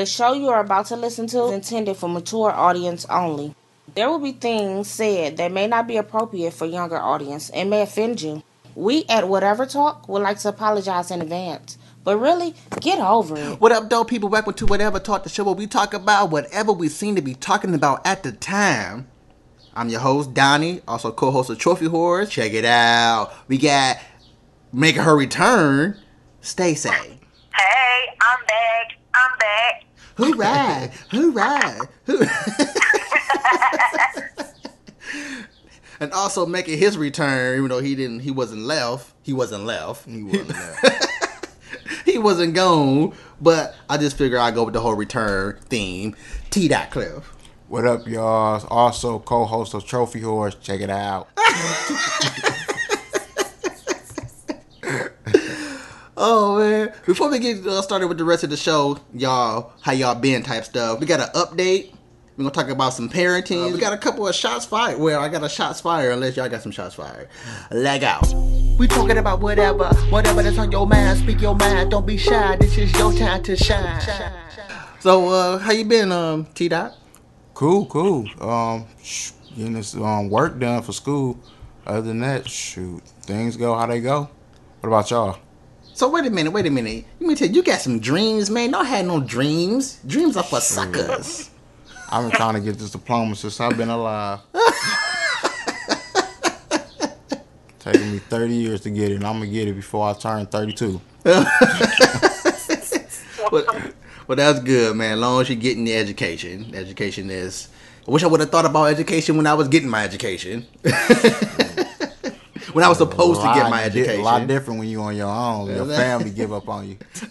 The show you are about to listen to is intended for mature audience only. There will be things said that may not be appropriate for younger audience and may offend you. We at Whatever Talk would like to apologize in advance. But really, get over it. What up, dope people? Welcome to Whatever Talk, the show where we talk about whatever we seem to be talking about at the time. I'm your host, Donnie, also co-host of Trophy Horrors. Check it out. We got making her return, Stacey. Hey, I'm back. I'm back. Hooray! Hooray! and also making his return, even though he didn't, he wasn't left. He wasn't left. He wasn't left. he wasn't gone. But I just figured I'd go with the whole return theme. T. Dot Cliff. what up, y'all? Also, co-host of Trophy Horse. Check it out. Oh man! Before we get uh, started with the rest of the show, y'all, how y'all been? Type stuff. We got an update. We're gonna talk about some parenting. we got a couple of shots fired. Well, I got a shots fired. Unless y'all got some shots fired. Leg out. We talking about whatever, whatever that's on your mind. Speak your mind. Don't be shy. This is your time to shine. So, uh, how you been, um, T Dot? Cool, cool. Um, sh- getting this um work done for school. Other than that, shoot, things go how they go. What about y'all? So wait a minute, wait a minute. Let me tell you, you got some dreams, man. Don't have no dreams. Dreams are for suckers. I've been trying to get this diploma since I've been alive. Taking me 30 years to get it, and I'm gonna get it before I turn 32. But, but that's good, man. As long as you're getting the education. Education is. I wish I would have thought about education when I was getting my education. when I was supposed to get my education. A lot different when you're on your own. Your family give up on you.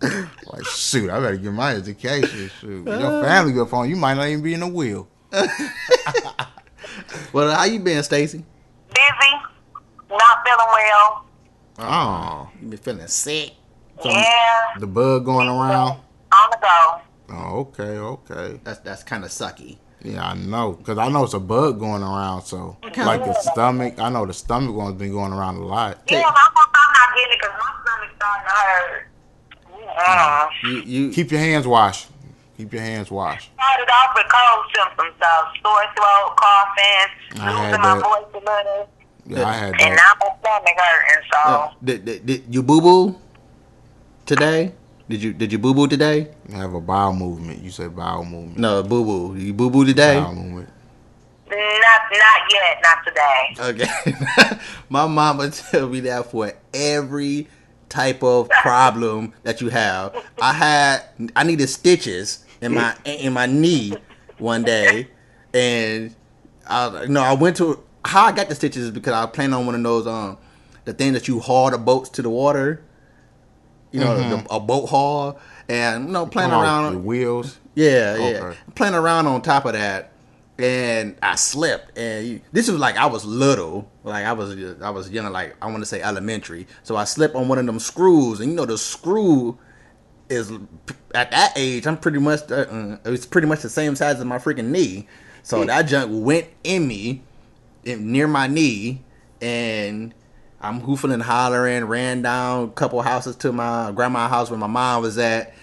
like shoot, I better get my education. Shoot, your family give up on you. You might not even be in the wheel. Well, how you been, Stacy? Busy. Not feeling well. Oh, You been feeling sick? Yeah. the bug going around. On the go. Oh, okay, okay. That's that's kind of sucky. Yeah, I know, cause I know it's a bug going around. So, like the stomach, I know the stomach one's been going around a lot. Yeah, I hope I'm not getting it because my stomach's starting to hurt. Uh, You you Keep your hands washed. Keep your hands washed. started off with cold symptoms, so sore throat, coughing, I had losing my that. voice a little, Yeah, I had and that. now my stomach hurting. So uh, did, did, did you boo boo today? Did you did you boo boo today? I Have a bowel movement. You say bowel movement. No, boo boo. You boo boo today? Bowel movement. not not yet, not today. Okay. My mama tell me that for every type of problem that you have. I had I needed stitches in my in my knee one day, and I you know I went to how I got the stitches is because I was planning on one of those um the thing that you haul the boats to the water. You know, the, a boat haul, and you know, playing Oh, around. the wheels. Yeah, yeah. Playing around on top of that, and I slipped. And you- this was like I was little, like I was I was young, like I want to say elementary. So I slipped on one of them screws, and you know the screw is at that age. I'm pretty much uh, uh, it's pretty much the same size as my freaking knee. So that junk went in me, in, near my knee, and I'm hoofing and hollering. Ran down a couple houses to my grandma's house where my mom was at.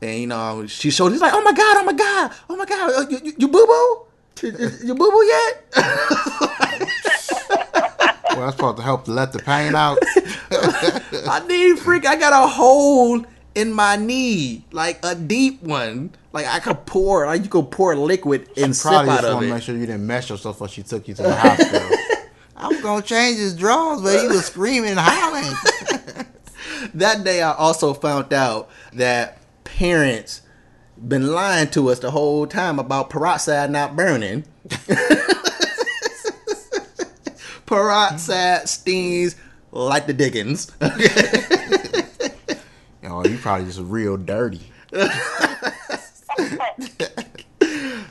And you know, she showed. He's like, "Oh my god! Oh my god! Oh my god! Uh, You, you, you boo boo? You, you boo boo yet?" Well, that's supposed to help to let the pain out. I need freak. I got a hole in my knee, like a deep one. Like I could pour, like you could pour liquid and sip Probably just want to make sure you didn't mess yourself before she took you to the hospital. I was gonna change his drawers, but he was screaming and hollering. that day, I also found out that parents been lying to us the whole time about peroxide not burning. peroxide stings like the Dickens. Yo, you probably just real dirty.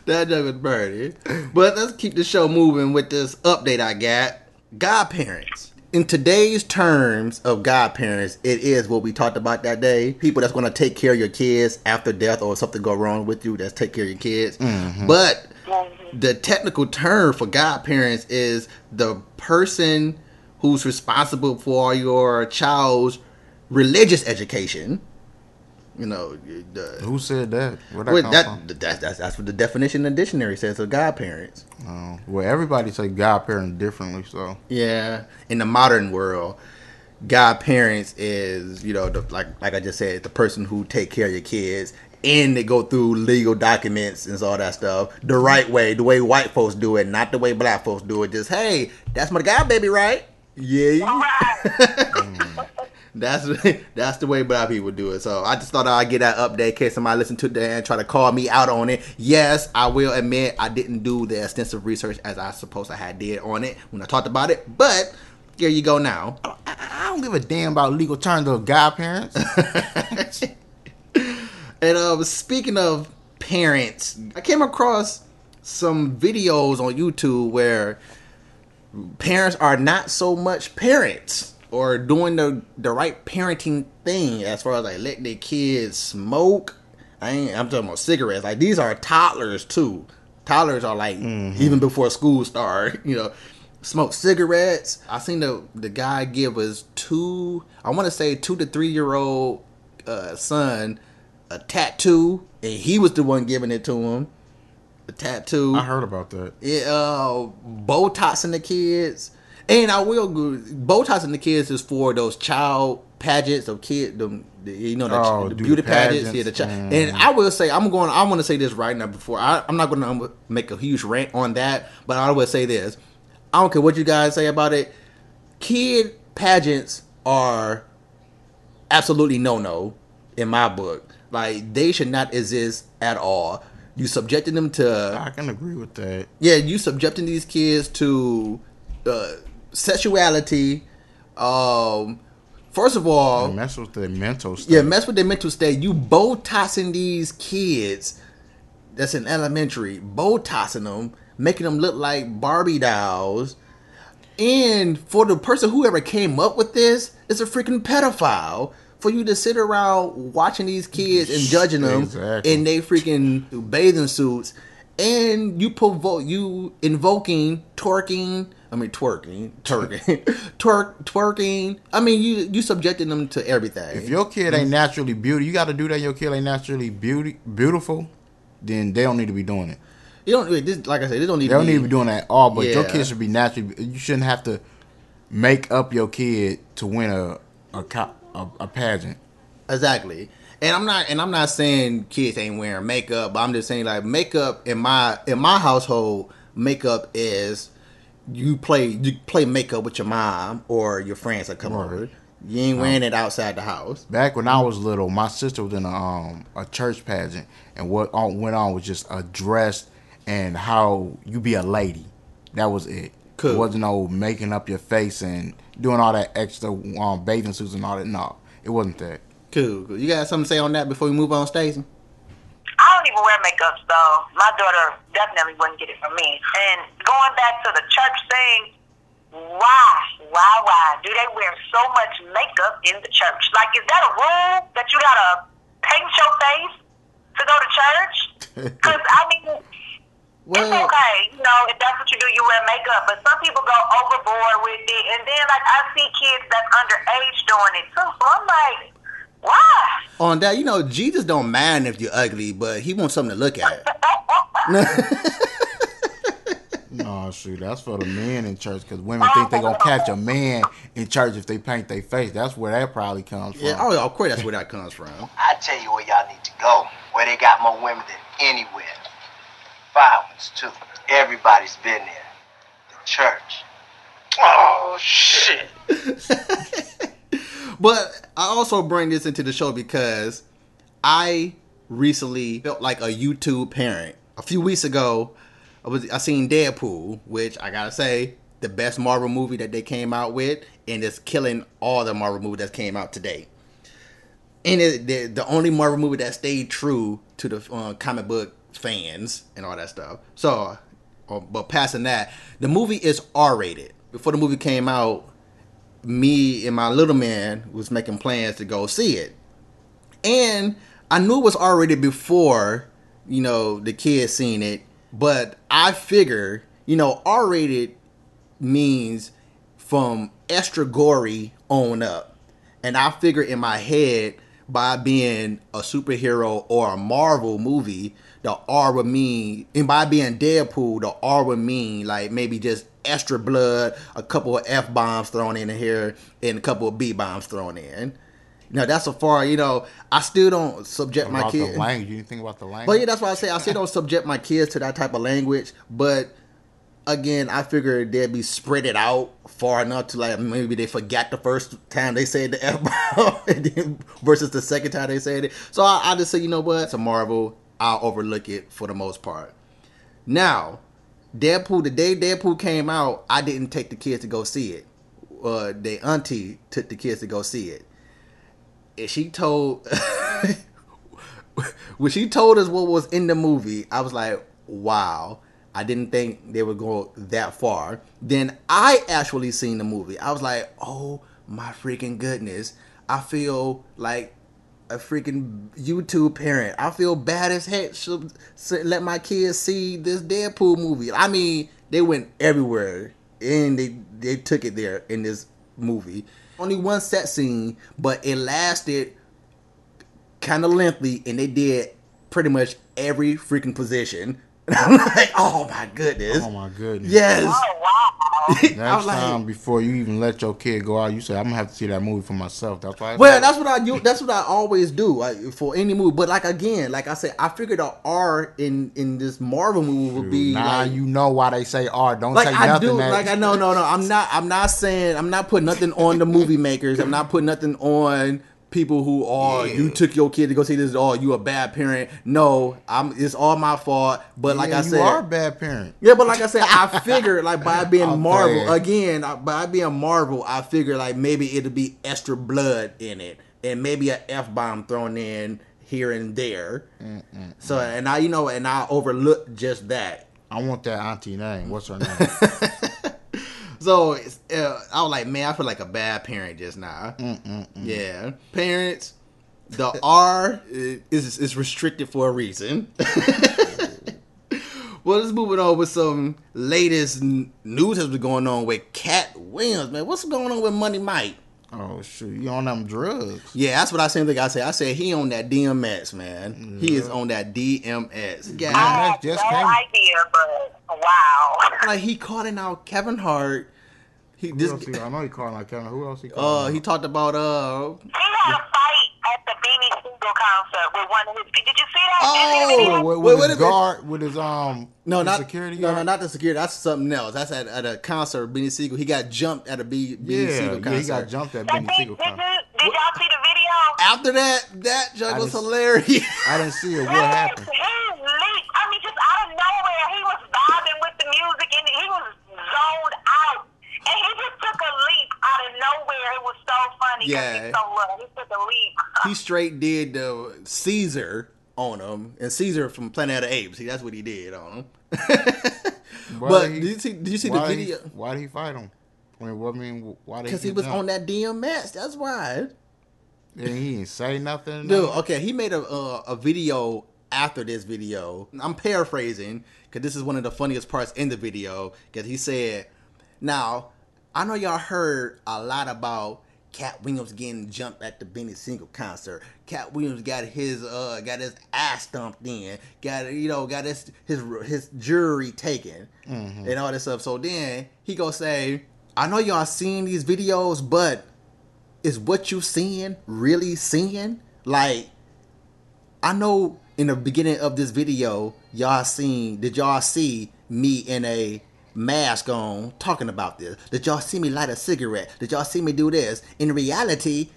That was burning. But let's keep the show moving with this update I got. Godparents. In today's terms of godparents, it is what we talked about that day. People that's going to take care of your kids after death or something go wrong with you, that's take care of your kids. Mm-hmm. But the technical term for godparents is the person who's responsible for your child's religious education. You know, the, Who said that? Where that well, come that, from? that's, that's that's what the definition in the dictionary says of godparents. Oh, well, everybody say godparents differently, so Yeah, in the modern world, godparents is you know the, like like I just said, the person who take care of your kids and they go through legal documents and all that stuff the right way, the way white folks do it, not the way black folks do it. Just hey, that's my god baby, right? Yeah, Right. Mm. That's that's the way black people do it. So I just thought I'd get that update in case somebody listen to that and try to call me out on it. Yes, I will admit I didn't do the extensive research as I suppose I had did on it when I talked about it, but here you go now. I, I don't give a damn about legal terms of godparents. And uh, speaking of parents, I came across some videos on YouTube where parents are not so much parents or doing the the right parenting thing as far as like letting their kids smoke. I ain't, I'm talking about cigarettes. Like these are toddlers too. Toddlers are like even before school start. You know, smoke cigarettes. I seen the the guy give his two. I want to say two to three year old uh, son a tattoo, and he was the one giving it to him. A tattoo. I heard about that. Yeah, uh, Botoxing the kids. And I will go, Botoxing the kids is for those child pageants of kid, the, the you know the, Oh, the beauty the pageants. Yeah, the child. And I will say, I'm going. I want to say this right now before I, I'm not going to make a huge rant on that, but I will say this: I don't care what you guys say about it. Kid pageants are absolutely no no in my book. Like they should not exist at all. You subjecting them to I can agree with that. yeah, you subjecting these kids to uh, sexuality. Um, first of all, mess with their mental state. yeah, mess with their mental state. You botoxing these kids that's in elementary, botoxing them, making them look like Barbie dolls. And for the person whoever came up with this, is a freaking pedophile. For you to sit around watching these kids and judging them Exactly. in they freaking bathing suits, and you provoke you invoking twerking. I mean twerking, twerking, twerk, twerking. I mean you you subjecting them to everything. If your kid ain't mm-hmm. naturally beauty, you got to do that. Your kid ain't naturally beauty beautiful, then they don't need to be doing it. You don't this, like I said. This don't need They don't to need to be doing that at all. But your Yeah. kid should be naturally. You shouldn't have to make up your kid to win a a a, a pageant. exactly. And I'm not and I'm not saying kids ain't wearing makeup. But I'm just saying like makeup in my in my household, makeup is you play you play makeup with your mom or your friends that come Right. over. You ain't wearing it outside the house. Back when I was little, my sister was in a um a church pageant, and what on, went on was just a dress and how you be a lady. That was it. Cool. It wasn't no making up your face and doing all that extra um, bathing suits and all that. No, it wasn't that. Cool, cool. You got something to say on that before we move on, Stacey? I don't even wear makeup, so my daughter definitely wouldn't get it from me. And going back to the church thing, why, why, why do they wear so much makeup in the church? Like, is that a rule that you gotta paint your face to go to church? Because I mean, it's okay, you know, if that's what you do, you wear makeup. But some people go overboard with it, and then like I see kids that's underage doing it too. So I'm like? On that, you know, Jesus don't mind if you're ugly, but he wants something to look at. No, shoot, that's for the men in church because women think they gonna catch a man in church if they paint their face. That's where that probably comes from. yeah, oh, of course that's where that comes from. I tell you where y'all need to go, where they got more women than anywhere. Violence too. Everybody's been there. The church. Oh shit. But I also bring this into the show because I recently felt like a YouTube parent. A few weeks ago, I was I seen Deadpool, which I gotta say, the best Marvel movie that they came out with, and it's killing all the Marvel movies that came out today. And it, the the only Marvel movie that stayed true to the uh, comic book fans and all that stuff. So, uh, but passing that, the movie is R rated. Before the movie came out, me and my little man was making plans to go see it. And I knew it was already before, you know, the kids seen it, but I figure, you know, R rated means from extra gory on up. and I figure in my head by being a superhero or a Marvel movie, the R would mean, and by being Deadpool, the R would mean like maybe just extra blood, a couple of F bombs thrown in here, and a couple of B bombs thrown in. Now that's so far, you know, I still don't subject my kids. the language. You think about the language. But yeah, that's why I say I still don't subject my kids to that type of language. But again, I figure they'd be spread it out far enough to like maybe they forgot the first time they said the F bomb versus the second time they said it. So I, I just say, you know what? It's a Marvel. I'll overlook it for the most part. Now, Deadpool, the day Deadpool came out, I didn't take the kids to go see it. Uh, the auntie took the kids to go see it. And she told when she told us what was in the movie, I was like, wow. I didn't think they would go that far. Then I actually seen the movie. I was like, oh my freaking goodness. I feel like a freaking YouTube parent. I feel bad as heck. Should let my kids see this Deadpool movie. I mean, they went everywhere and they they took it there in this movie. Only one set scene, but it lasted kind of lengthy, and they did pretty much every freaking position. And I'm like, oh my goodness, oh my goodness. yes. Oh wow. I Next like, time before you even let your kid go out, you say I'm gonna have to see that movie for myself. That's why. I Well, that's what I do. That's what I always do like, for any movie. But like again, like I said, I figured the R in in this Marvel movie would be now like, you know why they say R. Don't like say I nothing. do. that, Like I know, no, no. I'm not. I'm not saying. I'm not putting nothing on the movie makers. I'm not putting nothing on people who are. Yeah. You took your kid to go see this. Oh, you a bad parent. No, I'm. It's all my fault. But like Yeah, I you said, are a bad parent. Yeah, but like I said, I figured like by being I'm Marvel again, by being Marvel, I figured like maybe it'll be extra blood in it, and maybe a f bomb thrown in here and there. So and I, you know, and I overlooked just that. I want that auntie name. What's her name? So uh, I was like, man, I feel like a bad parent just now. Mm, mm, mm. Yeah, parents. The R is is restricted for a reason. well, let's move it on with some latest news has been going on with Katt Williams, man. What's going on with Money Mike? Oh shoot, you on them drugs? Yeah, that's what I same thing I said. I said he on that DMX, man. He is on that DMX. I had just no came- idea, but wow. like he calling out Kevin Hart. He Who this else he, I know he calling like Kevin. Who else he uh calling? he talked about uh He had a fight at the Beanie Sigel concert with one of his. Did you see that? Did you see the Oh, with, with, with his a minute. guard, with his um, No, not security No, no, not the security. That's something else. That's at, at a concert. Benny Sigel. He got jumped at a B, Benny Yeah, Sigel yeah, he got jumped at Did, Benny did, Sigel. did, concert. you, did y'all see the video? After that, that joke was hilarious. I didn't see it. What happened? He leaped. I mean, just out of nowhere, he was vibing with the music and he was zoned out. And he just took a leap out of nowhere. It was so funny Yeah. he's so little. He took a leap. he straight did the Caesar on him, and Caesar from Planet of the Apes. See, that's what he did on him. But did he- did you see? Did you see the why did he- video? why did he fight him? I mean, what I mean, why did Because he, he was jump? on that DMX. That's why. And he didn't say nothing. Dude, okay, he made a uh, a video after this video. I'm paraphrasing because this is one of the funniest parts in the video. Because he said, "Now, I know y'all heard a lot about Katt Williams getting jumped at the Benny Sigel concert. Katt Williams got his uh got his ass stumped in, got you know got his his his jury taken, and all this stuff. So then he go say, I know y'all seen these videos, but." is what you seeing really seeing? Like, I know in the beginning of this video, y'all seen, did y'all see me in a mask on talking about this? Did y'all see me light a cigarette? Did y'all see me do this? In reality,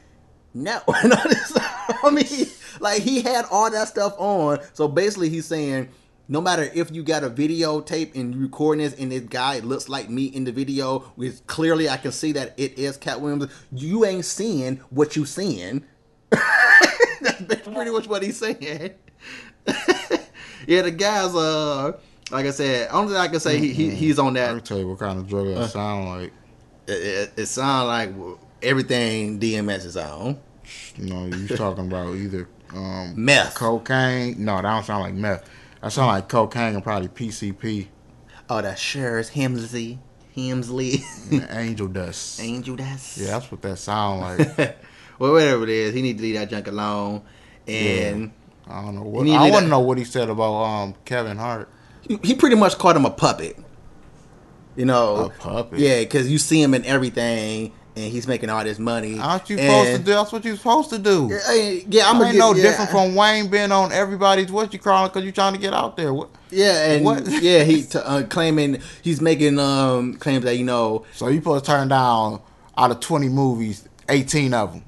no. I mean, like, he had all that stuff on. So basically, he's saying, no matter if you got a videotape and you recording this and this guy looks like me in the video, which clearly I can see that it is Katt Williams, you ain't seeing what you seeing. That's pretty much what he's saying. yeah, the guy's uh like I said, only thing I can say he, he he's on that. I can tell you what kind of drug that sound like. It, it, it sounds like everything DMX is on. You know, you talking about either um, Meth. cocaine. No, that don't sound like meth. That sound like cocaine and probably PCP Oh, that sure is Hemsley. Hemsley. angel dust. Angel, dust. Yeah, that's what that sound like. Well, whatever it is, he need to leave that junk alone. And I don't know what. I want to know what he said about um Kevin Hart. He, pretty much called him a puppet. You know, A puppet? Yeah, because you see him in everything, and he's making all this money. Aren't you supposed to do? That's what you're supposed to do. Yeah, yeah, I'm I ain't get, no yeah. different from Wayne being on everybody's what you calling because you're trying to get out there. What? Yeah, and What? yeah, he t- uh, claiming he's making um claims that you know So you supposed to turn down out of twenty movies, eighteen of them.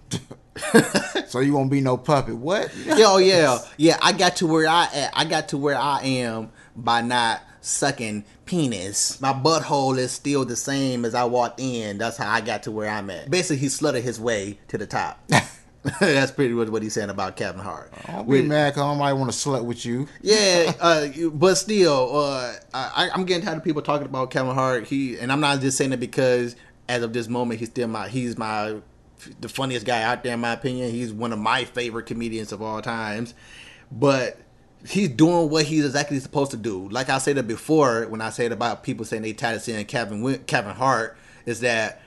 so you won't be no puppet. What? yeah, oh yeah, yeah. I got to where I at. I got to where I am by not sucking penis. My butthole is still the same as I walked in. That's how I got to where I'm at. Basically, he slutted his way to the top. That's pretty much what he's saying about Kevin Hart. Don't be With- mad because I might want to slut with you. Yeah, uh, but still, uh, I, I'm getting tired of people talking about Kevin Hart. He and I'm not just saying it because as of this moment, he's still my he's my the funniest guy out there in my opinion. He's one of my favorite comedians of all times. But he's doing what he's exactly supposed to do. Like I said it before when I said about people saying they tired of seeing Kevin Kevin Hart is that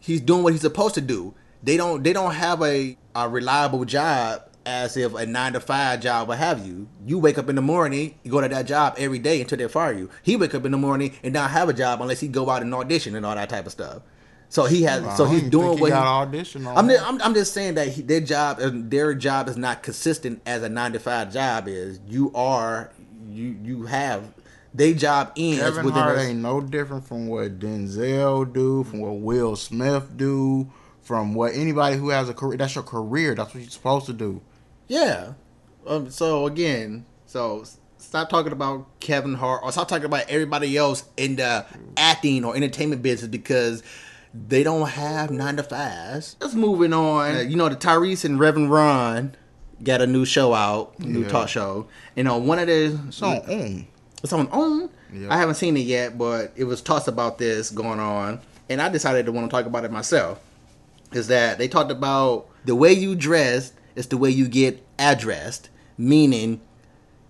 he's doing what he's supposed to do. They don't they don't have a, a reliable job as if a nine to five job would have you. You wake up in the morning, you go to that job every day until they fire you. He wake up in the morning and not have a job unless he go out and audition and all that type of stuff. So he has so he's doing what got he, audition. I'm, just, I'm, I'm just saying that he, their job uh, their job is not consistent as a nine to five job is. You are you you have their job ends Kevin Hart ain't no different from what Denzel do, from what Will Smith do, from what anybody who has a career. That's your career. That's what you're supposed to do. Yeah. Um, so again, so stop talking about Kevin Hart or stop talking about everybody else in the acting or entertainment business because they don't have nine to fives. Let's moving on. Uh, you know, the Tyrese and Reverend Run got a new show out, new Yeah. talk show, and on one of the It's on own. it's on OWN. Yeah. I haven't seen it yet, but it was talks about this going on, and I decided to want to talk about it myself. Is that they talked about the way you dress is the way you get addressed, meaning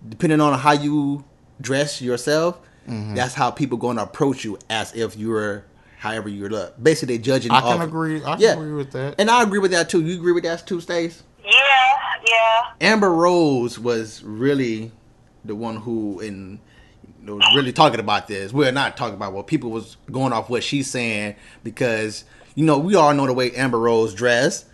depending on how you dress yourself, Mm-hmm. that's how people going to approach you as if you're however you look. Basically, they judging. I can off- agree. I can Yeah. agree with that. and I agree with that too. You agree with that too, Stace? Yeah, yeah. Amber Rose was really the one who in was really talking about this. We're not talking about what people was going off what she's saying because you know we all know the way Amber Rose dressed,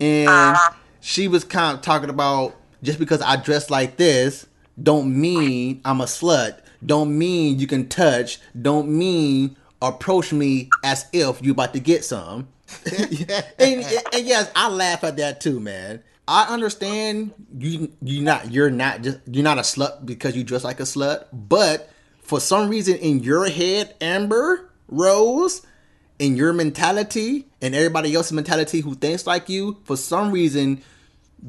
and uh-huh. she was kind of talking about just because I dress like this don't mean I'm a slut. Don't mean you can touch. Don't mean approach me as if you about to get some. and, and yes, I laugh at that too, man. I understand you you not you're not just you're not a slut because you dress like a slut, but for some reason in your head, Amber Rose, in your mentality and everybody else's mentality who thinks like you, for some reason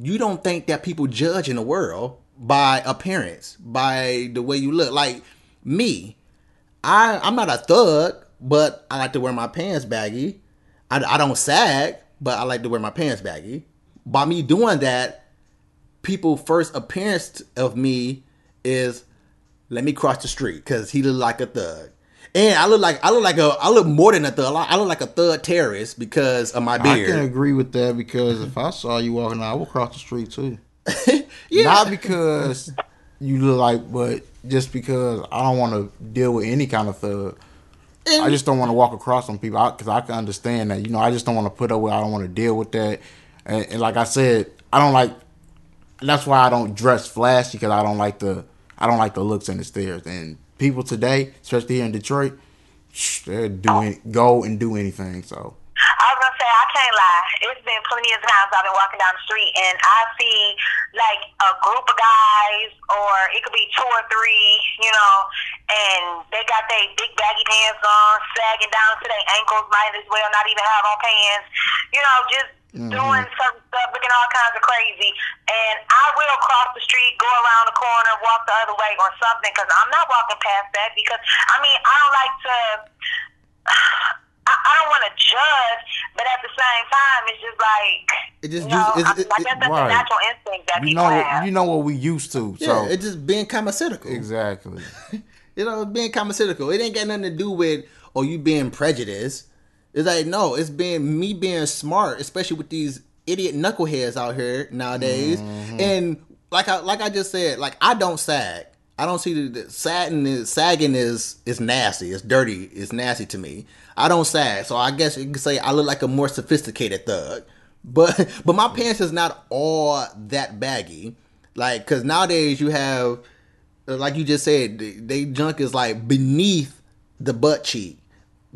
you don't think that people judge in the world by appearance, by the way you look. Like me, I I'm not a thug, but I like to wear my pants baggy. I, I don't sag, but I like to wear my pants baggy. By me doing that, people first appearance of me is let me cross the street because he look like a thug. And I look like I look like a I look more than a thug. I look like a thug terrorist because of my beard. I can agree with that because if I saw you walking out, I would cross the street too. Yeah. Not because you look like, but just because I don't want to deal with any kind of thug. And- I just don't want to walk across on people because I, can understand that. You know, I just don't want to put up with. I don't want to deal with that. And, and like I said, I don't like. That's why I don't dress flashy because I don't like the. I don't like the looks and the stares. And people today, especially here in Detroit, they do any, go and do anything. So I can't lie. It's been plenty of times I've been walking down the street and I see like a group of guys, or it could be two or three, you know, and they got their big baggy pants on, sagging down to their ankles, might as well not even have on pants, you know, just mm-hmm. doing certain stuff, looking all kinds of crazy. And I will cross the street, go around the corner, walk the other way, or something, because I'm not walking past that. Because I mean, I don't like to. I, I don't want to judge, but at the same time, it's just like It just you know, use- I, it- it- I guess that's right. a natural instinct that you people know, have. you know what we used to. Yeah, So it's just being common-cynical. exactly. You know, being common-cynical. It ain't got nothing to do with oh you being prejudiced. It's like no, it's being me being smart, especially with these idiot knuckleheads out here nowadays, mm-hmm. and like I like I just said, like I don't sag. I don't see the, the sagging is sagging is is nasty. It's dirty. It's nasty to me. I don't sag, so I guess you could say I look like a more sophisticated thug. But but my pants is not all that baggy. Like, cause nowadays you have, like you just said, they, they junk is like beneath the butt cheek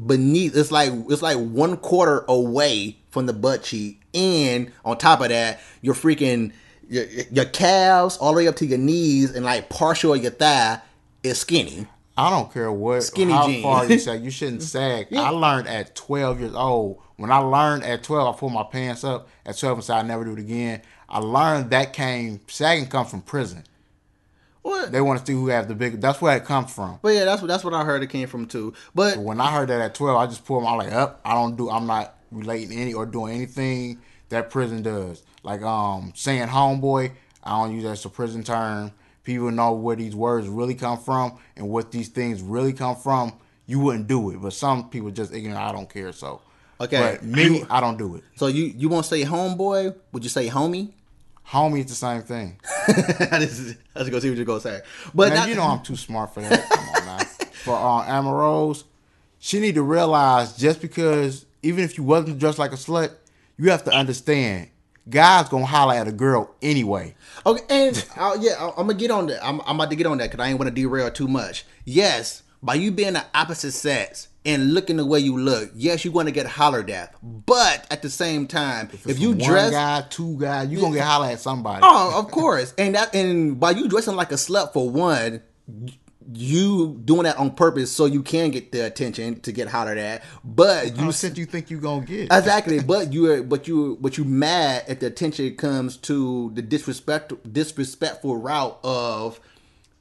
beneath it's like it's like one quarter away from the butt cheek and on top of that you're freaking your, your calves all the way up to your knees and like partial of your thigh is skinny I don't care what Skinny how jeans. far you sag. You shouldn't sag. I learned at 12 years old. When I learned at 12, I pulled my pants up. At 12, and said I never do it again. I learned that came sagging comes from prison. what They want to see who have the big. That's where it comes from. but yeah that's what that's what i heard it came from too but When I heard that at 12, I just pulled my like up. I don't do. I'm not relating any or doing anything that prison does. Like um saying homeboy. I don't use that as a prison term. People know where these words really come from and what these things really come from. You wouldn't do it, but some people just ignorant. I don't care. So Okay. but me, I don't do it. so you you won't say homeboy would you say homie Homie, it's the same thing. I just I was see what you're gonna say but not- you know I'm too smart for that. Come on now. For uh, she need to realize just because even if you wasn't dressed like a slut, you have to understand guys gonna holler at a girl anyway. Okay, and uh, yeah, I'm gonna get on that. I'm, I'm about to get on that because I ain't want to derail too much. Yes, by you being the opposite sex and looking the way you look, yes, you're to get hollered at. But at the same time, if, you One dress, guy, two guys, you gonna get holler at somebody. oh, of course, and that and by you dressing like a slut for one. You doing that on purpose so you can get the attention to get hollered at, but you said you think you gonna get. Exactly, but you but you but you mad if the attention comes to the disrespect disrespectful route of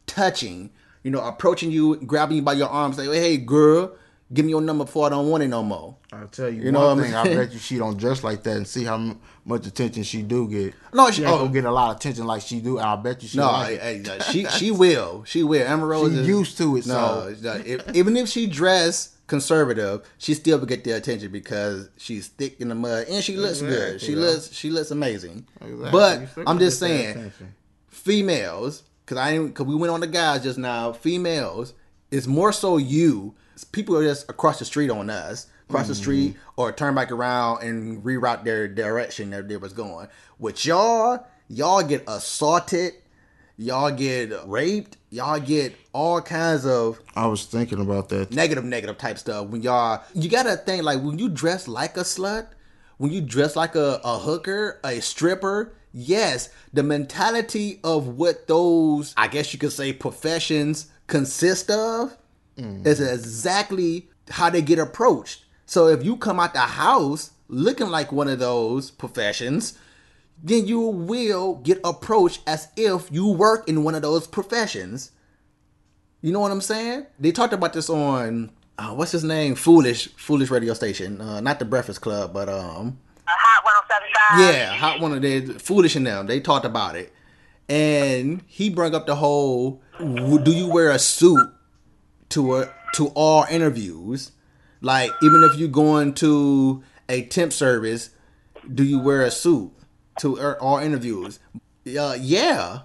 touching, you know, approaching you, grabbing you by your arm, say, "Hey, girl, give me your number before I don't want it no more." I'll tell you, You know what I mean? I bet you she don't dress like that and see how much attention she do get. No, she she- ain't oh. gonna get a lot of attention like she do. And I bet you she No, like it. hey, hey, she she will, she will. Amber Rose She is used to it, No, so- no, if, even if she dress conservative, she still will get the attention because she's thick in the mud and she looks good. She Exactly, yeah. looks she looks amazing. Exactly. But I'm just saying. females, because I because we went on the guys just now. Females is more so you. People are just across the street on us, across the street, mm-hmm. or turn back around and reroute their direction that they was going. With y'all, y'all get assaulted, y'all get raped, y'all get all kinds of I was thinking about that. negative, negative type stuff. When y'all, you gotta think like when you dress like a slut, when you dress like a, a hooker, a stripper, yes, the mentality of what those, I guess you could say, professions consist of mm. is exactly how they get approached. So if you come out the house looking like one of those professions, then you will get approached as if you work in one of those professions. You know what I'm saying? They talked about this on uh, what's his name? Foolish, Foolish radio station. Uh, not the Breakfast Club, but um, A hot 1075. yeah, hot one of the Foolish and them. They talked about it, and he brought up the whole: Do you wear a suit to a to all interviews? Like even if you're going to a temp service, do you wear a suit to all interviews? Uh, yeah,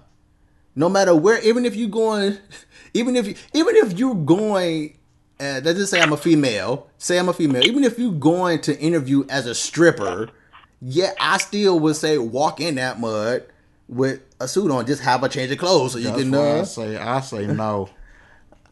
no matter where even if you're going even if you, even if you're going uh, let's just say i'm a female say i'm a female even if you're going to interview as a stripper yeah i still would say walk in that mud with a suit on just have a change of clothes so you That's can why I uh, say I say no.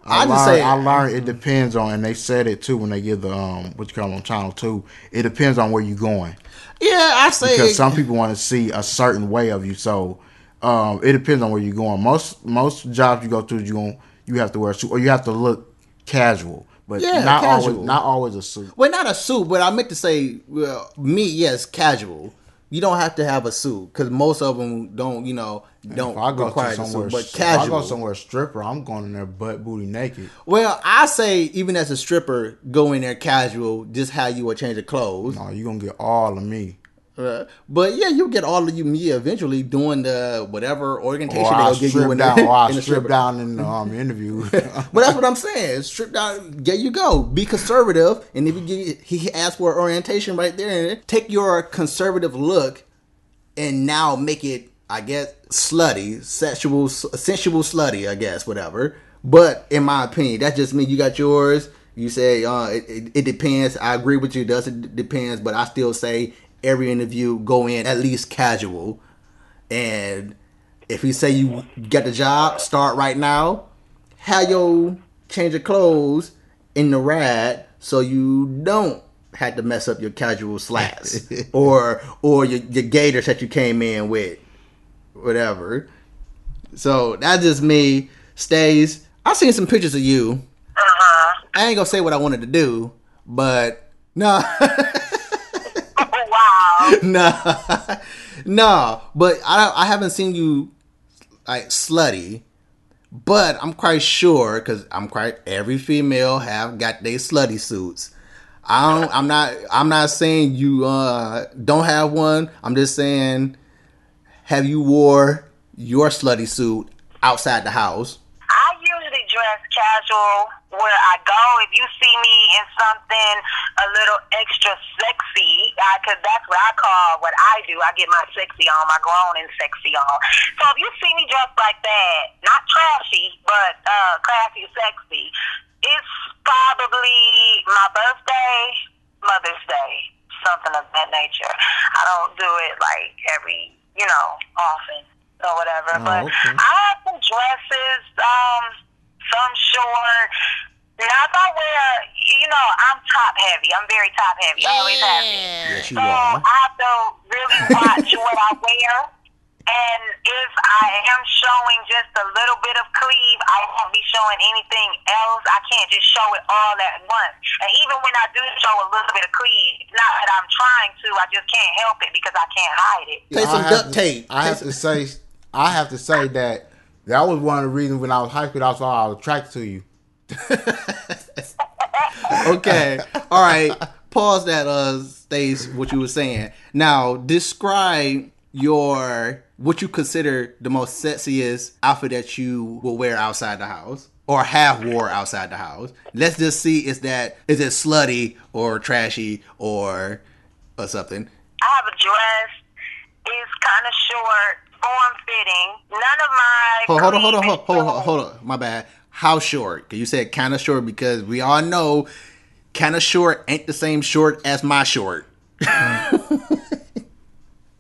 I I, just learned, say- I learned it depends on, and they said it too when they give the um what you call on channel two. It depends on where you're going yeah i say because some people want to see a certain way of you. So um, it depends on where you're going. Most most jobs you go to, you going you have to wear a suit or you have to look casual, but Yeah, not casual. always not always a suit. well not a suit but i meant to say well me yes casual you don't have to have a suit because most of them don't you know don't I go require somewhere, suit but if casual I go somewhere stripper, I'm going in there butt booty naked. Well, I say even as a stripper, go in there casual, just how you would change of clothes. No, you gonna get all of me. Uh, but yeah, you'll get all of you me eventually doing the whatever orientation Or they'll I give you in down, the, or I in the strip down in the um, interview. But that's what I'm saying. Strip down. There you go. Be conservative, and if you get, he asks for orientation right there, take your conservative look and now make it, I guess, slutty, sexual, sensual slutty, I guess, whatever. But in my opinion, that just means You got yours. You say uh, it, it, it depends. I agree with you. It does it depends, but I still say every interview go in at least casual. And if you say you get the job, start right now. Have your change of clothes in the rad so you don't have to mess up your casual slacks or or your, your gators that you came in with, whatever. So that's just me. Stays. I seen some pictures of you. Uh-huh. I ain't gonna say what I wanted to do, but no, no, no. But I I haven't seen you like slutty. But I'm quite sure because I'm quite every female have got their slutty suits. I don't. I'm not. I'm not saying you uh don't have one. I'm just saying, have you wore your slutty suit outside the house? Dress casual where I go. If you see me in something a little extra sexy, because that's what I call what I do. I get my sexy on, my grown and sexy on. So if you see me dressed like that, not trashy, but uh, classy, sexy, it's probably my birthday, Mother's Day, something of that nature. I don't do it like every, you know, often or whatever. Oh, but okay. I have some dresses, um, some short. Now if I wear, you know, I'm top heavy. I'm very top heavy. I always have been. Yes, you So are. I have to really watch what I wear. And if I am showing just a little bit of cleave, I won't be showing anything else. I can't just show it all at once. And even when I do show a little bit of cleave, not that I'm trying to, I just can't help it because I can't hide it. Take some duct tape. I have to say, I have to say that that was one of the reasons when I was high school, that's why I was attracted to you. okay. All right. Pause that, uh, Stace, what you were saying. Now, describe your, what you consider the most sexiest outfit that you will wear outside the house or have wore outside the house. Let's just see, is that, is it slutty or trashy or, or something? I have a dress. It's kind of short, form fitting. None of my. Hold, hold on, hold on, hold, is hold on, hold on. My bad. How short? 'Cause you said kind of short because we all know kind of short ain't the same short as my short.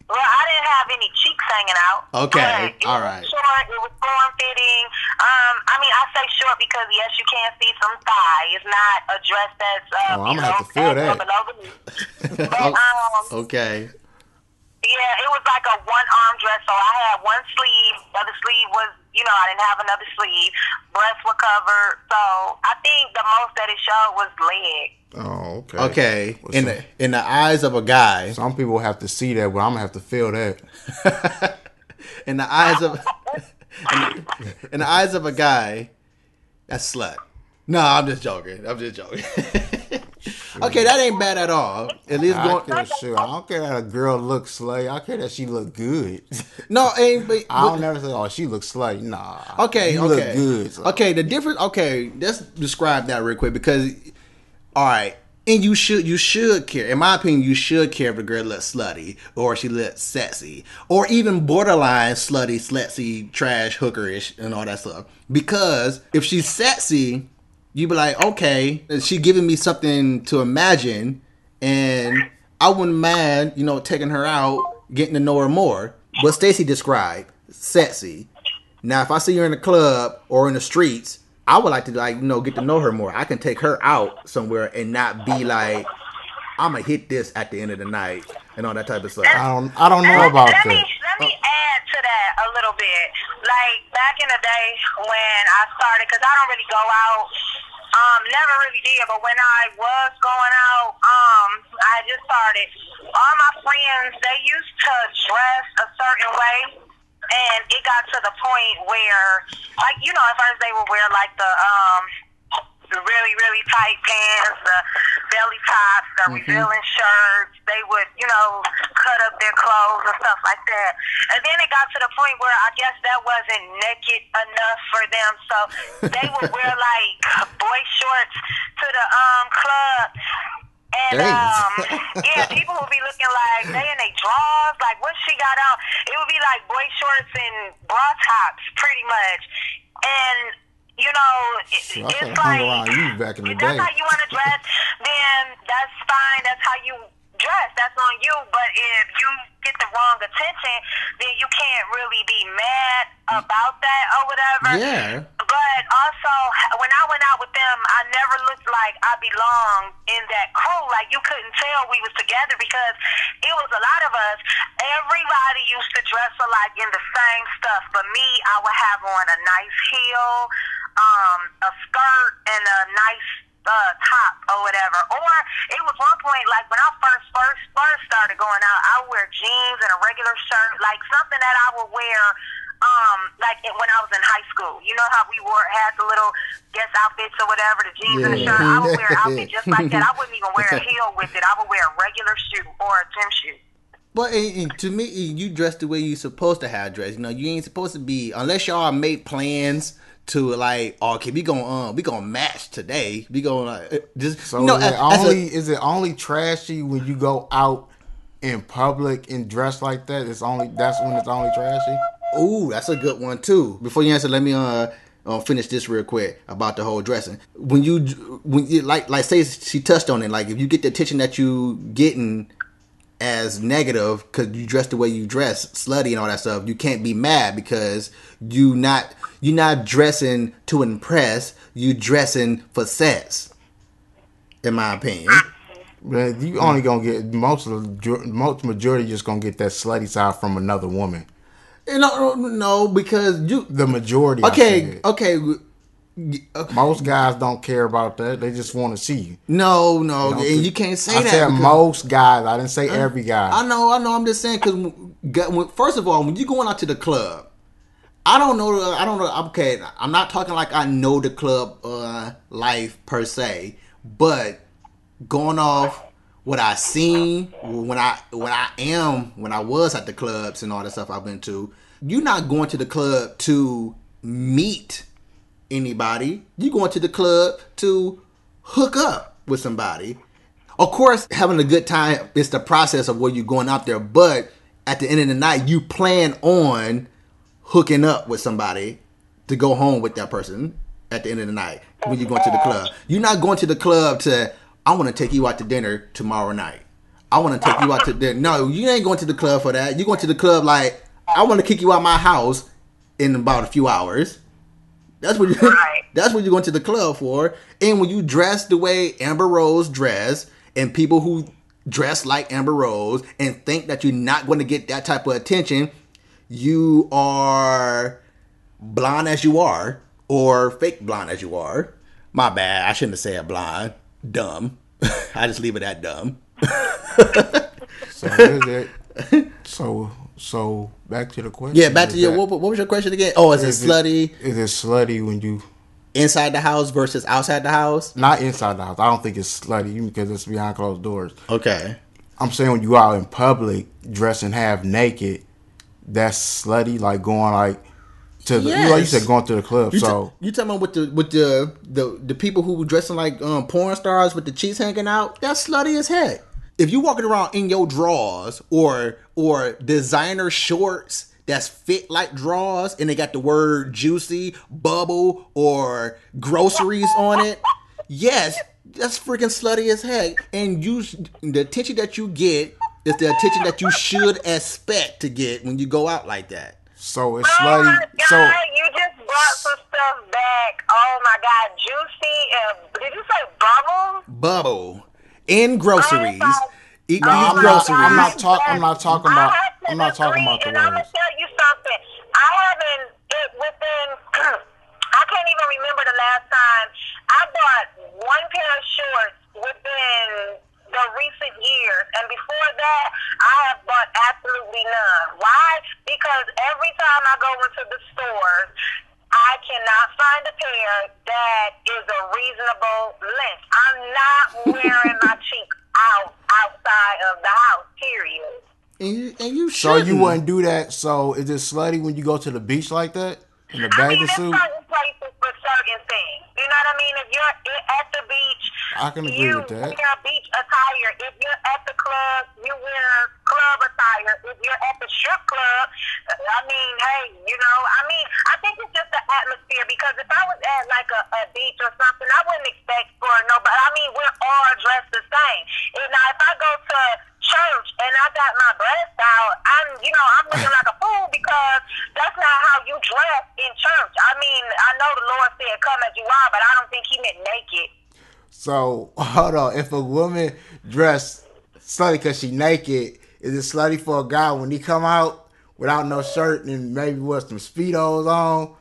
Well, I didn't have any cheeks hanging out. Okay, all was. Short. It was form fitting. Um, I mean, I say short because yes, you can see some thigh. It's not a dress that's uh, Oh, I'm gonna have to feel that. below the knee. But um, Okay. Yeah, it was like a one arm dress. So I had one sleeve. The other sleeve was, you know, I didn't have another sleeve. Breasts were covered. So I think the most that it showed was leg. Oh, okay. Okay. Well, In some, the in the eyes of a guy, some people have to see that, but I'm gonna have to feel that. in the eyes of in the, in the eyes of a guy, that's slut. No, I'm just joking. I'm just joking. okay, that ain't bad at all. At least I going. don't care, sure. I don't care that a girl looks slutty. I care that she look good. No, ain't. But, I don't never say, "Oh, she looks slutty." Nah. Okay, you okay. look good. so- Okay, the difference. Okay, let's describe that real quick because, all right, and you should you should care. In my opinion, you should care if a girl looks slutty or she looks sexy or even borderline slutty, slutty, trash, hookerish, and all that stuff. Because if she's sexy, you be like, okay, she giving me something to imagine, and I wouldn't mind, you know, taking her out, getting to know her more. What Stacy described, sexy. Now, if I see her in the club or in the streets, I would like to like you know get to know her more. I can take her out somewhere and not be like, I'm gonna hit this at the end of the night and all that type of stuff. I don't. I don't know about let me that. let me add to that a little bit. Like back in the day when I started, because I don't really go out. Um, never really did, but when I was going out, um, I just started. All my friends, they used to dress a certain way, and it got to the point where, like, you know, at first they would wear like the um, the really really tight pants, the belly tops, the revealing shirts. They would, you know, cut up their clothes and stuff like that. And then it got to the point where I guess that wasn't naked enough for them, so they would wear like boy shorts to the um club. And um, yeah, people would be looking like they in their drawers, like what she got on. It would be like boy shorts and bra tops, pretty much. And you know, it, Shit, I it's coulda hung like around you back in the if that's day. how you want to dress, then that's fine. That's how you dress. That's on you. But if you get the wrong attention, then you can't really be mad mm. about that or whatever. Yeah. But also, when I went out with them, I never looked like I belonged in that crew. Like you couldn't tell we was together because it was a lot of us. Everybody used to dress alike in the same stuff. But me, I would have on a nice heel, um, a skirt, and a nice uh, top or whatever. Or it was one point like when I first first first started going out, I would wear jeans and a regular shirt, like something that I would wear. Um, like in- when I was in high school, you know how we wore had the little guest outfits or whatever, the jeans and the shirt. I would wear an outfit just like that. I wouldn't even wear a heel with it. I would wear a regular shoe or a gym shoe. Well, and, and to me, you dress the way you're supposed to have dressed. You know, you ain't supposed to be unless y'all make plans to like, oh, okay, we gonna um, we gonna match today. We gonna uh, just So you know, is, it as- a- only is it only trashy when you go out in public and dress like that? It's only that's when it's only trashy. Ooh, that's a good one too. Before you answer, let me uh, uh finish this real quick about the whole dressing. When you when you like like say she touched on it, like if you get the attention that you getting as negative because you dress the way you dress, slutty and all that stuff, you can't be mad because you not you're not dressing to impress, you dressing for sex. In my opinion. But you only gonna get most of the most majority just gonna get that slutty side from another woman. No, no, because you The majority. Okay, okay, okay. Most guys don't care about that. They just want to see you. No, no, Don't and you can't say I that. I said most guys. I didn't say every guy. I know, I know. I'm just saying because first of all, when you going out to the club, I don't know. I don't know. Okay, I'm not talking like I know the club uh, life per se, but going off what I seen when I when I am when I was at the clubs and all the stuff I've been to, you're not going to the club to meet anybody. You going to the club to hook up with somebody. Of course, having a good time is the process of where you're going out there, but at the end of the night, you plan on hooking up with somebody to go home with that person at the end of the night when you're going to the club. You're not going to the club to, I want to take you out to dinner tomorrow night. I want to take you out to dinner. No, you ain't going to the club for that. You're going to the club like, I want to kick you out my house in about a few hours. That's what you. Right. That's what you're going to the club for. And when you dress the way Amber Rose dress, and people who dress like Amber Rose and think that you're not going to get that type of attention, you are blonde as you are, or fake blonde as you are. My bad. I shouldn't have said blind. Dumb. I just leave it at dumb. So is it? So so back to the question. Yeah, back to your. What, what was your question again? Oh, is it slutty Is it slutty when you inside the house versus outside the house? not inside the house? I don't think it's slutty because it's behind closed doors. Okay. I'm saying when you out in public dressing half naked, that's slutty. Like going like to the you, like you said going to the club. You, so ta- you talking about with the with the the the people who were dressing like um, porn stars with the cheeks hanging out? That's slutty as heck. If you walking around in your drawers or or designer shorts that's fit like drawers and they got the word juicy, bubble, or groceries on it, yes, that's freaking slutty as heck. And you the attention that you get is the attention that you should expect to get when you go out like that. so it's Oh slutty. my God, So you just brought some stuff back. Oh my God, juicy. And, did you say bubble? bubble in groceries. Eat No, these I'm not- groceries. I'm not talk- I'm not talking about- I have to I'm not talking about the agree, And I'm gonna tell you something. I haven't it within. I can't even remember the last time I bought one pair of shorts within the recent years, and before that, I have bought absolutely none. Why? Because every time I go into the stores, I cannot find a pair that is a reasonable length. I'm not wearing my cheeks out outside of the house. Period. and you, and you so shouldn't. you wouldn't do that. So is it slutty when you go to the beach like that in a I mean, bathing there's suit? certain places for certain things. You know what I mean? If you're at the beach, I can agree you with that. wear beach attire. If you're at the club, you wear club attire. If you're at the strip club, I mean, hey, you know, I mean, I think it's just the atmosphere because if I was at like a, a beach or something, I wouldn't expect for nobody. I mean, we're all dressed the same. And now, if I go to church and I got my breast out, I'm, you know, I'm looking like a fool because that's not how you dress in church. I mean, I know the Lord said come as you are, but I don't think He meant naked. So hold on. If a woman dressed slutty because she naked, is it slutty for a guy when he come out without no shirt and maybe with some speedos on,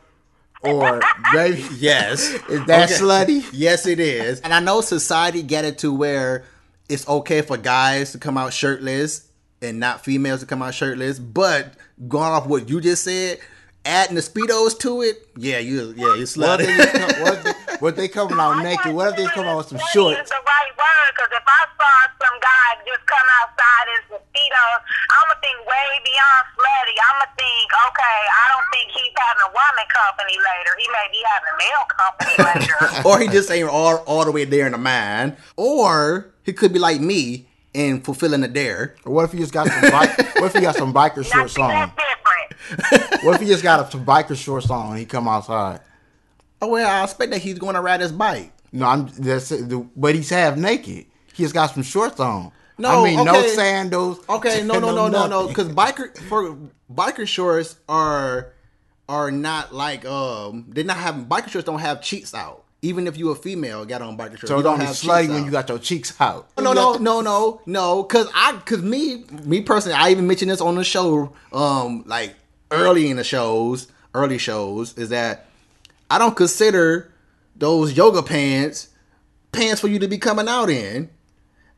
or maybe Yes. is that Okay. slutty? Yes, it is. And I know society get it to where it's okay for guys to come out shirtless and not females to come out shirtless. But going off what you just said, adding the speedos to it, yeah, you yeah, you slutty. they, what if they, what coming out naked? What if they come out with some shorts? Is the right word because if I saw some guy just come outside in some speedos, I'ma think way beyond slutty. I'ma think, okay, I don't think he's having a woman company later. He may be having male company later. or he just ain't all, all the way there in the mind. Or he could be like me and fulfilling the dare. Or what if he just got some bike? what if he got some biker shorts on? that's different. What if he just got some biker shorts on and he come outside? Oh well, I expect that he's going to ride his bike. No, I'm that's the, but he's half naked. He's got some shorts on. No, I mean no sandals. Okay, no, no, no, no, no, because biker for biker shorts are are not like um they're not having biker shorts don't have cheeks out. Even if you a female, got on biker shorts, So you don't don't have slutty when you got your cheeks out. No, no, no, no, no. Cause I, cause me, me personally, I even mentioned this on the show, um, like early in the shows, early shows, is that I don't consider those yoga pants pants for you to be coming out in.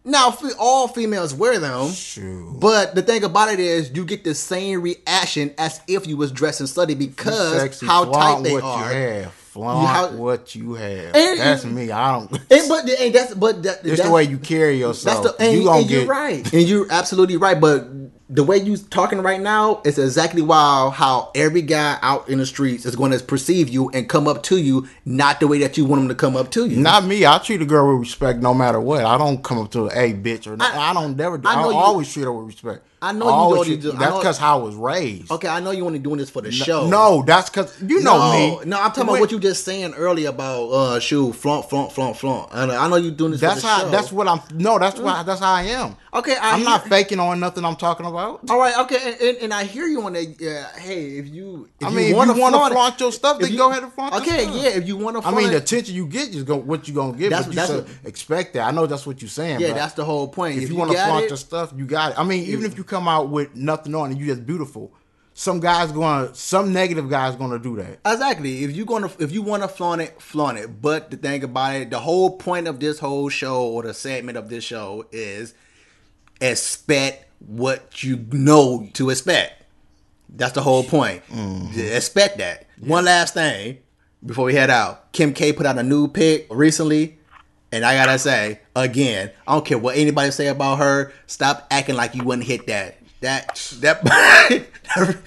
Now, all females wear them, Shoot. but the thing about it is, you get the same reaction as if you was dressed dressing slutty because how tight they what are. you have. Flaunt how- what you have. And- that's me. I don't. And, but and that's but that, It's that's, the way you carry yourself. That's the and, you gonna and get you're right, and you're absolutely right. But the way you talking right now is exactly why how every guy out in the streets is going to perceive you and come up to you, not the way that you want them to come up to you. Not me. I treat a girl with respect no matter what. I don't come up to a hey bitch or not. I- I, don't never. do I I, know you- always treat her with respect. I know you always already do- That's because how I was raised. okay, I know you only doing this for the show. No, that's because you know no, me. No, I'm talking about what you just saying earlier about uh shoot flaunt flaunt flaunt flaunt. I know, I know you doing this That's for the how. show. That's what I'm. No, that's why. That's how I am. okay. I I'm hear- not faking on nothing. I'm talking about. All right, okay, and, and, and I hear you on that. Uh, hey, if you, if I mean, you want to flaunt flaunt your stuff, then you- go ahead and flaunt. Okay, stuff. yeah, if you want to, I mean, the attention you get is go, what you gonna get. That's- but you that's what- expect that. I know that's what you're saying. Yeah, that's the whole point. If, you, want to flaunt your stuff, you got it. I mean, even if you come out with nothing on and you just beautiful, some guys going, to some negative guys to do that. Exactly. If you gonna if you want to flaunt it, flaunt it. But the thing about it, the whole point of this whole show or the segment of this show is expect what you know to expect. That's the whole point. Mm-hmm. Expect that. One last thing before we head out. Kim K put out a new pic recently. And I gotta say, again, I don't care what anybody say about her. Stop acting like you wouldn't hit that. That that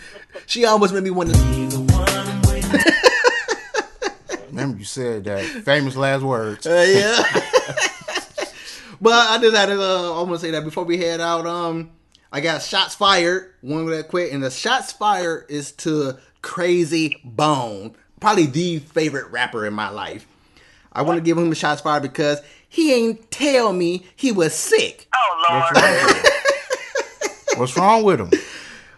she almost made me want to Remember, you said that famous last words. Uh, yeah. but I just had to uh, almost say that before we head out. Um, I got shots fired. One that quick, and the shots fired is to Crazy Bone, probably the favorite rapper in my life. I want to give him a shots fired because he ain't tell me he was sick. Oh Lord, What's wrong with him?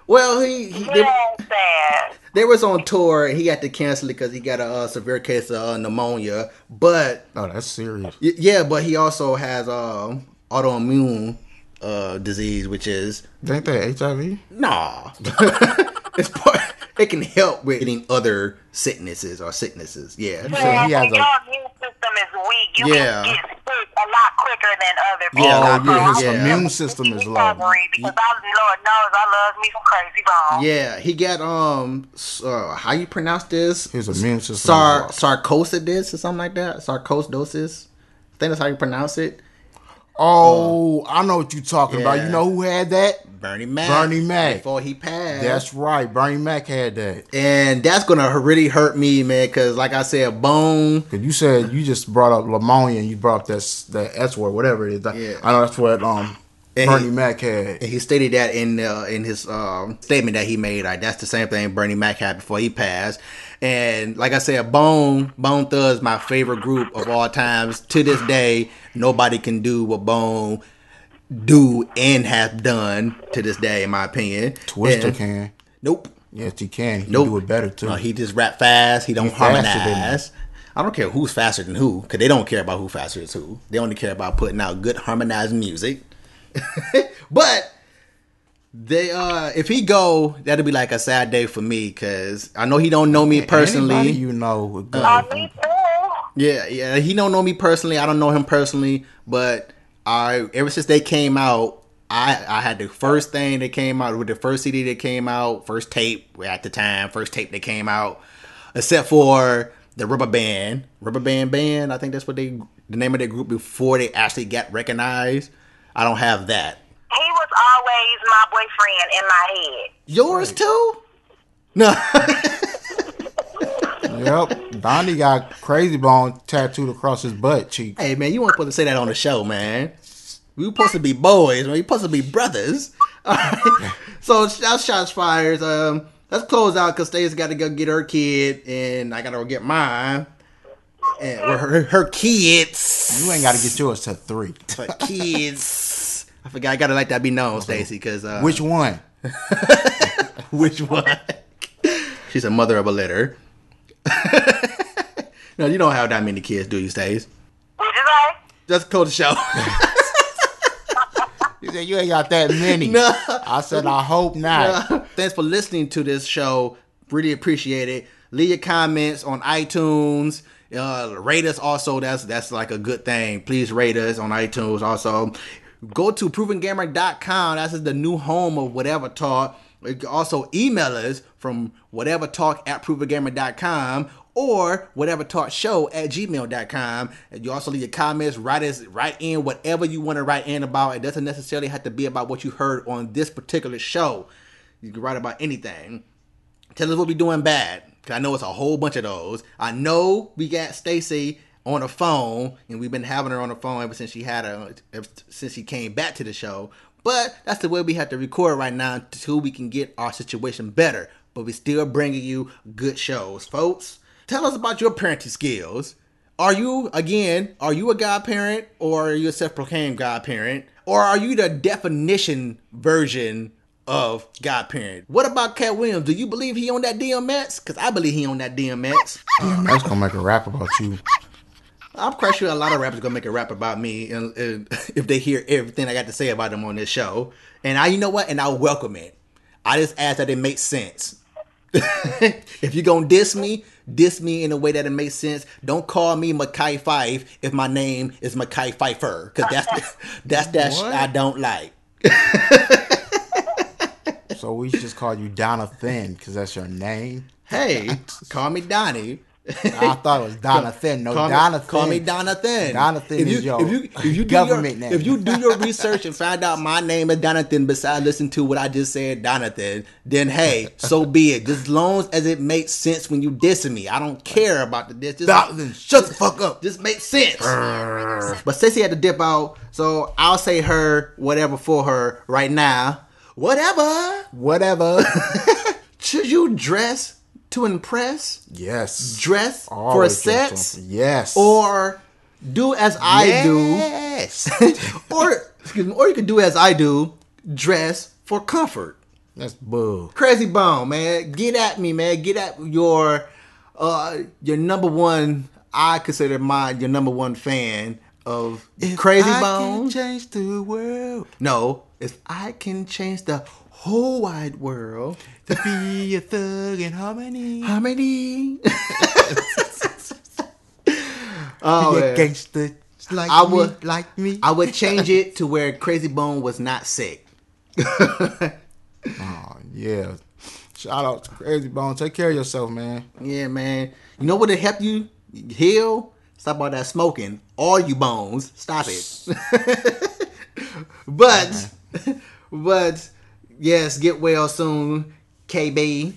Well, he, he they, sad. they was on tour and he had to cancel it because he got a uh, severe case of uh, pneumonia. But Oh, that's serious. Y- Yeah, but he also has um autoimmune uh disease, which is Ain't that HIV? nah. it's part. It can help with getting other sicknesses or sicknesses. Yeah. So Yeah, he has a- your immune system is weak, you Yeah. can get sick a lot quicker than other people. Yeah, oh, yeah, yeah, his yeah. immune system is low. Because I, Lord knows I love me some crazy bone. Yeah, he got um uh, how you pronounce this? His immune system Sar is or something like that. Sarcoidosis. I think that's how you pronounce it. Oh, I know what you're talking about. You know who had that? Bernie Mac. Bernie Mac. Before he passed. That's right. Bernie Mac had that. and that's gonna really hurt me, man. Cause like I said, Bone. Cause you said you just brought up Lamonia and you brought up that s- that S word, whatever it is. Yeah. I know that's what um And Bernie he- Mac had. And he stated that in uh, in his um, statement that he made. Like that's the same thing Bernie Mac had before he passed. And like I said, Bone Bone Thugs my favorite group of all times. To this day, nobody can do what Bone do and have done to this day, in my opinion. Twista And- can. Nope. Yes, he can. He Nope. can do it better too. No, he just rap fast. He don't faster than harmonize. I don't care who's faster than who, because they don't care about who faster is who. They only care about putting out good harmonized music. but they, uh, if he go, that'll be like a sad day for me, because I know he don't know me personally. Anybody you know would go. Uh. Yeah, yeah. He don't know me personally. I don't know him personally, but I ever since they came out, I I had the first thing that came out with the first CD that came out, first tape at the time, first tape that came out, except for the Rubber Band, Rubber Band Band. I think that's what they the name of their group before they actually got recognized. I don't have that. He was always my boyfriend in my head. Yours too? No. Yep. Donnie got crazy bone tattooed across his butt cheek. Hey man, you weren't supposed to say that on the show, man. We were supposed to be boys, man. We supposed to be brothers. Alright. So shots shots fires. Um, let's close out because Stacey's got to go get her kid, and I got to go get mine. And her, her kids. You ain't got to get yours to three. her kids. I forgot. I gotta let that be known, Stacy, because uh, Which one? which one? She's a mother of a litter. no, you don't have that many kids, do you, Stace? What'd you say? Just close the show. You said you ain't got that many. No. I said I hope not. Uh, thanks for listening to this show. Really appreciate it. Leave your comments on iTunes. Uh, rate us also. That's that's like a good thing. Please rate us on iTunes also. Go to provengamer.com. That's the new home of whatever talk. You can also email us from whatever talk at provengamer.com or whatever talk show at gmail.com. And you also leave your comments, write us, write in whatever you want to write in about. It doesn't necessarily have to be about what you heard on this particular show. You can write about anything. Tell us what we're doing bad. Cause I know it's a whole bunch of those. I know we got Stacy on the phone, and we've been having her on the phone ever since she had ever since she came back to the show. But that's the way we have to record right now until we can get our situation better. But we still bringing you good shows, folks. Tell us about your parenting skills. Are you again? Are you a godparent, or are you a self-proclaimed godparent, or are you the definition version of godparent? What about Katt Williams? Do you believe he on that DMX? Because I believe he on that DMX. That's gonna make a rap about you. I'm quite sure a lot of rappers gonna make a rap about me, and, and if they hear everything I got to say about them on this show. And I, you know what? And I welcome it. I just ask that it makes sense. if you're gonna diss me, diss me in a way that it makes sense. Don't call me Mackay Fife if my name is Mackay Pfeiffer, because that's that's that sh- I don't like. So we should just call you Donna Thin because that's your name. Hey, call me Donnie. I thought it was Donna Thin. No, Call me, Donna Thin. call me Donathan. Donathan if you, is your if you, if you do government your, name. If you do your research and find out my name is Donathan, besides listen to what I just said, Donathan, then hey, so be it. Just as long as it makes sense when you dissing me. I don't care about the diss. Just, Donathan, shut the fuck up. Just makes sense. but Stacey had to dip out, so I'll say her whatever for her right now. Whatever. Whatever. Should you dress to impress? yes. Dress for a Always sex? Yes. or do as I do. yes. do, or excuse me, or you could do as I do, dress for comfort. That's bull. Crazy Bone, man, get at me, man. Get at your uh your number one. I consider mine your number one fan of Crazy I Bone. can change the world no, if I can change the whole wide world, be a thug in harmony. how many? Be oh, a gangster like I me, would- like me. I would change it to where Crazy Bone was not sick. oh yeah. Shout out to Crazy Bone. Take care of yourself, man. Yeah, man. You know what to help you heal? Stop all that smoking. All you bones, stop it. but, uh-huh. but Yes, get well soon, KB.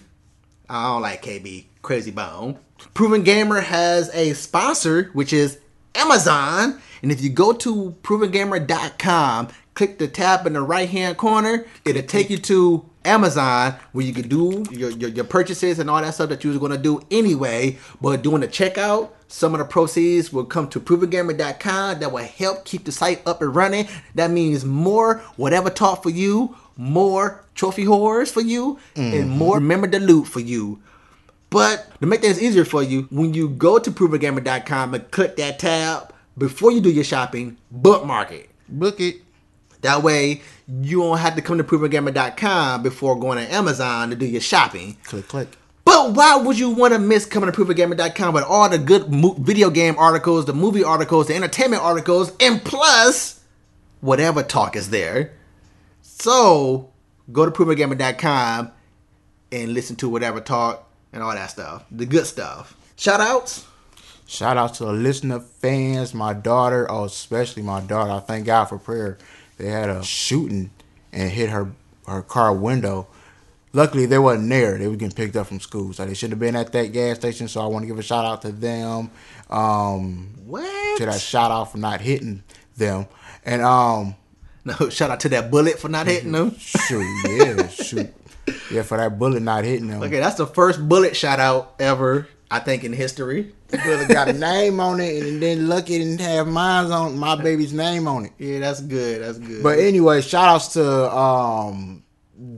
I don't like KB. Crazy Bone. Proven Gamer has a sponsor, which is Amazon. And if you go to provengamer.com, click the tab in the right hand corner, it'll take you to Amazon where you can do your, your, your purchases and all that stuff that you was to do anyway. But doing the checkout, some of the proceeds will come to provengamer.com that will help keep the site up and running. That means more whatever talk for you, more trophy horrors for you, and mm-hmm. more remember the loot for you. But to make things easier for you, when you go to provengamer.com and click that tab, before you do your shopping, bookmark it. Book it. That way, you won't have to come to provengamer.com before going to Amazon to do your shopping. Click, click. But why would you want to miss coming to provengamer.com with all the good mo- video game articles, the movie articles, the entertainment articles, and plus whatever talk is there? So go to provengamer.com and listen to whatever talk and all that stuff, the good stuff. Shout outs. Shout out to the listener fans, my daughter, oh, especially my daughter. I thank God for prayer. They had a shooting and hit her her car window. Luckily, they wasn't there. They were getting picked up from school, so they should have been at that gas station. So I want to give a shout out to them. Um, What? to that shout out for not hitting them, and um, No, shout out to that bullet for not hitting them. shoot, yeah, shoot, yeah, for that bullet not hitting them. Okay, that's the first bullet shout out ever, I think, in history. Bullet got a name on it, and then lucky didn't have mine on my baby's name on it. Yeah, that's good. That's good. But anyway, shout outs to um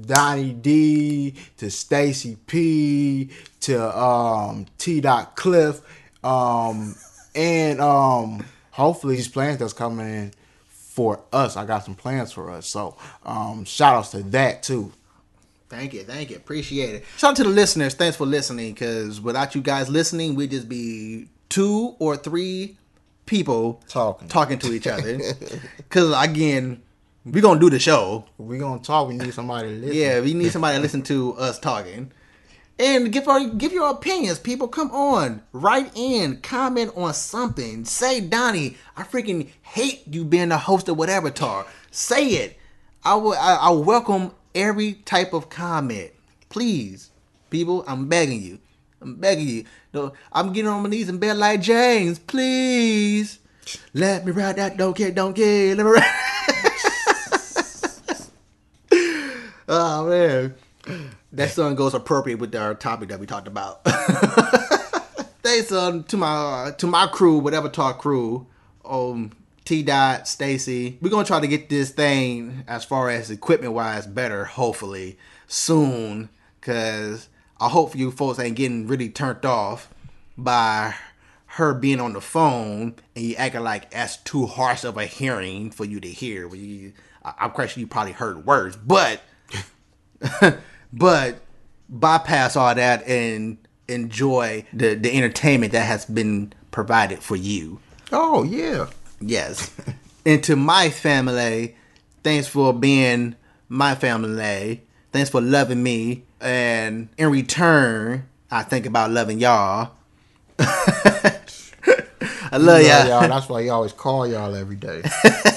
Donnie D, to Stacy P, to um T Dot Cliff, um and um hopefully these plans that's coming in for us. I got some plans for us. So um shout outs to that too. Thank you, thank you, appreciate it. Shout out to the listeners. Thanks for listening. Because without you guys listening, we'd just be two or three people Talking. talking to each other. Because again, we're gonna do the show. We're gonna talk, we need somebody to listen. Yeah, we need somebody to listen to us talking. And give our give your opinions, people. Come on, write in, comment on something. Say, Donnie, I freaking hate you being the host of whatever talk. Say it. I will. I, I welcome every type of comment. Please, people, I'm begging you. I'm begging you. No, I'm getting on my knees and bed like James. Please, let me ride that don't care, don't care. Let me ride. Oh man, that song goes appropriate with our topic that we talked about. Thanks um, to my uh, to my crew, whatever talk crew, um, T Dot, Stacy. We're gonna try to get this thing as far as equipment wise better, hopefully soon, cause I hope you folks ain't getting really turned off by her being on the phone and you acting like that's too harsh of a hearing for you to hear. You, I'm sure you probably heard words, but but bypass all that and enjoy the, the entertainment that has been provided for you. Oh yeah. Yes. and to my family, thanks for being my family. Thanks for loving me. And in return, I think about loving y'all. I love Love y'all. y'all. That's why you always call y'all every day.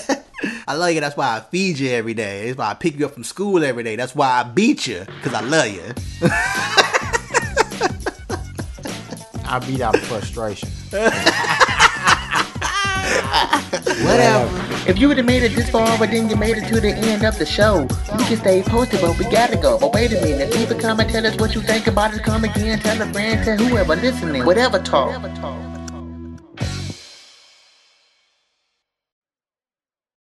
I love you. That's why I feed you every day. That's why I pick you up from school every day. That's why I beat you because I love you. I beat out frustration. Whatever. If you would have made it this far, but then you made it to the end of the show, you can stay posted, but we gotta go. But wait a minute, leave a comment, tell us what you think about it. Come again, tell a friend, tell whoever listening, whatever talk.